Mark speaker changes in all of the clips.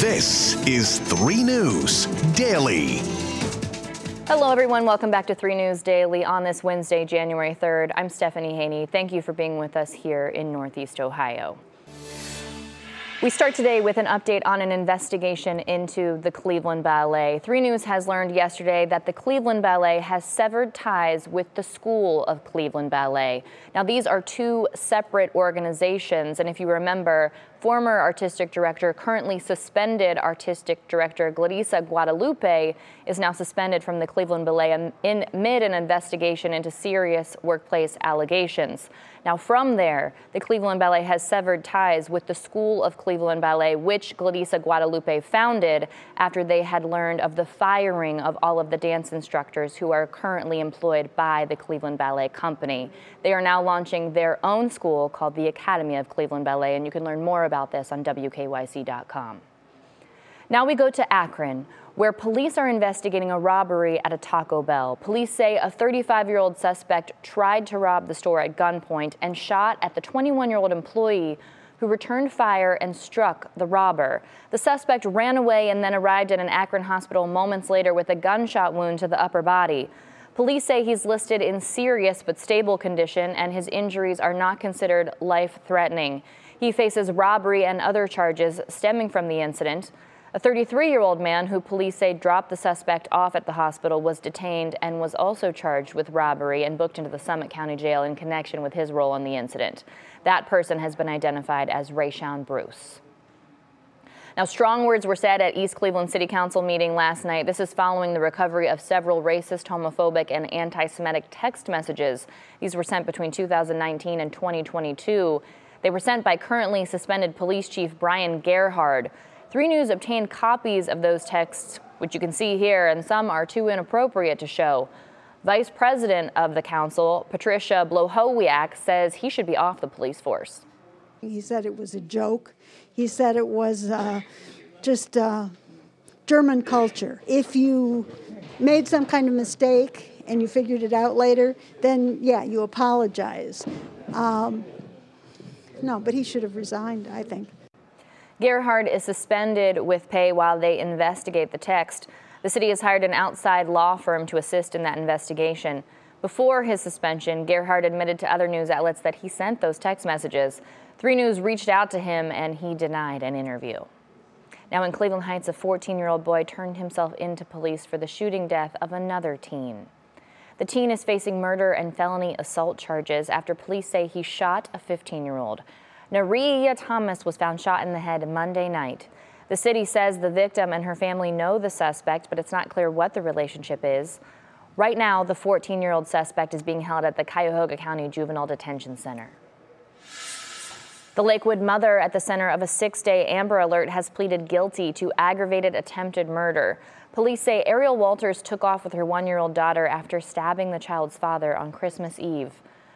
Speaker 1: This is 3 News Daily.
Speaker 2: Hello, everyone. Welcome back to 3 News Daily on this Wednesday, January 3rd. I'm Stephanie Haney. Thank you for being with us here in Northeast Ohio. We start today with an update on an investigation into the Cleveland Ballet. 3 News has learned yesterday that the Cleveland Ballet has severed ties with the School of Cleveland Ballet. Now, these are two separate organizations, and if you remember, Former artistic director, currently suspended artistic director Gladisa Guadalupe is now suspended from the Cleveland Ballet in mid an investigation into serious workplace allegations. Now, from there, the Cleveland Ballet has severed ties with the School of Cleveland Ballet, which Gladisa Guadalupe founded after they had learned of the firing of all of the dance instructors who are currently employed by the Cleveland Ballet Company. They are now launching their own school called the Academy of Cleveland Ballet, and you can learn more about this on WKYC.com. Now we go to Akron, where police are investigating a robbery at a Taco Bell. Police say a 35 year old suspect tried to rob the store at gunpoint and shot at the 21 year old employee who returned fire and struck the robber. The suspect ran away and then arrived at an Akron hospital moments later with a gunshot wound to the upper body. Police say he's listed in serious but stable condition and his injuries are not considered life threatening. He faces robbery and other charges stemming from the incident. A 33 year old man who police say dropped the suspect off at the hospital was detained and was also charged with robbery and booked into the Summit County Jail in connection with his role in the incident. That person has been identified as Rayshawn Bruce. Now, strong words were said at East Cleveland City Council meeting last night. This is following the recovery of several racist, homophobic, and anti Semitic text messages. These were sent between 2019 and 2022. They were sent by currently suspended Police Chief Brian Gerhard. 3 News obtained copies of those texts, which you can see here, and some are too inappropriate to show. Vice President of the Council, Patricia Blochowiak, says he should be off the police force.
Speaker 3: He said it was a joke. He said it was uh, just uh, German culture. If you made some kind of mistake and you figured it out later, then yeah, you apologize. Um, no, but he should have resigned, I think.
Speaker 2: Gerhard is suspended with pay while they investigate the text. The city has hired an outside law firm to assist in that investigation. Before his suspension, Gerhard admitted to other news outlets that he sent those text messages. 3 News reached out to him and he denied an interview. Now in Cleveland Heights, a 14 year old boy turned himself into police for the shooting death of another teen. The teen is facing murder and felony assault charges after police say he shot a 15 year old. Naria Thomas was found shot in the head Monday night. The city says the victim and her family know the suspect, but it's not clear what the relationship is. Right now, the 14 year old suspect is being held at the Cuyahoga County Juvenile Detention Center. The Lakewood mother at the center of a six day Amber Alert has pleaded guilty to aggravated attempted murder. Police say Ariel Walters took off with her one year old daughter after stabbing the child's father on Christmas Eve.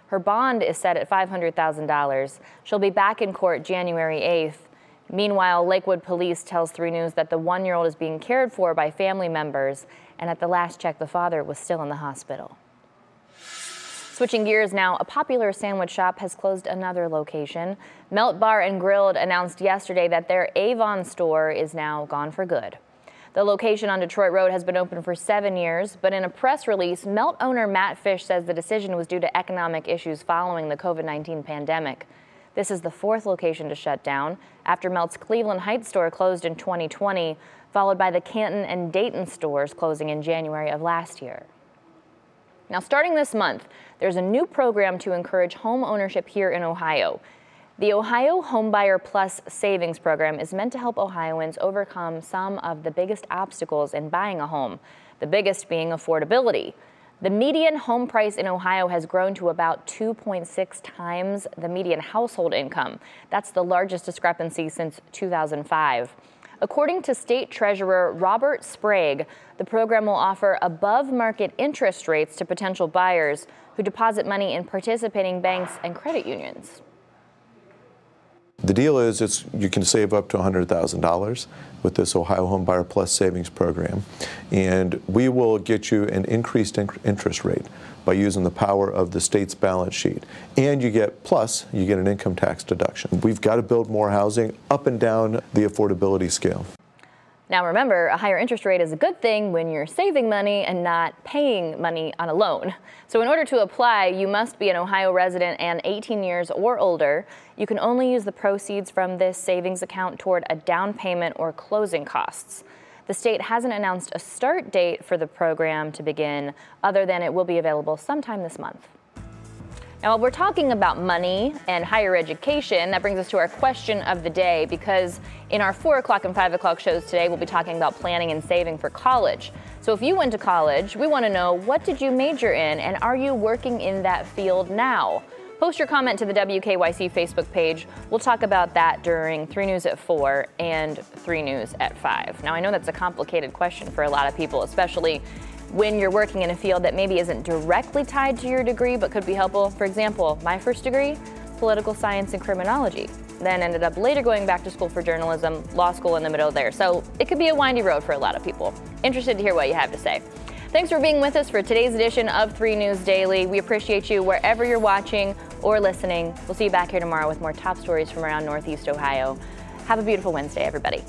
Speaker 2: Her bond is set at $500,000. She'll be back in court January 8th. Meanwhile, Lakewood Police tells 3 News that the one year old is being cared for by family members, and at the last check, the father was still in the hospital. Switching gears now, a popular sandwich shop has closed another location. Melt Bar and Grilled announced yesterday that their Avon store is now gone for good. The location on Detroit Road has been open for seven years, but in a press release, Melt owner Matt Fish says the decision was due to economic issues following the COVID 19 pandemic. This is the fourth location to shut down after Melt's Cleveland Heights store closed in 2020, followed by the Canton and Dayton stores closing in January of last year. Now, starting this month, there's a new program to encourage home ownership here in Ohio. The Ohio Homebuyer Plus Savings Program is meant to help Ohioans overcome some of the biggest obstacles in buying a home, the biggest being affordability. The median home price in Ohio has grown to about 2.6 times the median household income. That's the largest discrepancy since 2005. According to State Treasurer Robert Sprague, the program will offer above market interest rates to potential buyers who deposit money in participating banks and credit unions.
Speaker 4: The deal is it's, you can save up to $100,000 with this Ohio Home Buyer Plus savings program. And we will get you an increased interest rate by using the power of the state's balance sheet. And you get, plus, you get an income tax deduction. We've got to build more housing up and down the affordability scale.
Speaker 2: Now, remember, a higher interest rate is a good thing when you're saving money and not paying money on a loan. So, in order to apply, you must be an Ohio resident and 18 years or older. You can only use the proceeds from this savings account toward a down payment or closing costs. The state hasn't announced a start date for the program to begin, other than it will be available sometime this month. Now, while we're talking about money and higher education, that brings us to our question of the day because in our 4 o'clock and 5 o'clock shows today, we'll be talking about planning and saving for college. So if you went to college, we want to know what did you major in and are you working in that field now? Post your comment to the WKYC Facebook page. We'll talk about that during 3 News at 4 and 3 News at 5. Now, I know that's a complicated question for a lot of people, especially when you're working in a field that maybe isn't directly tied to your degree but could be helpful. For example, my first degree, political science and criminology. Then ended up later going back to school for journalism, law school in the middle there. So it could be a windy road for a lot of people. Interested to hear what you have to say. Thanks for being with us for today's edition of 3 News Daily. We appreciate you wherever you're watching or listening. We'll see you back here tomorrow with more top stories from around Northeast Ohio. Have a beautiful Wednesday, everybody.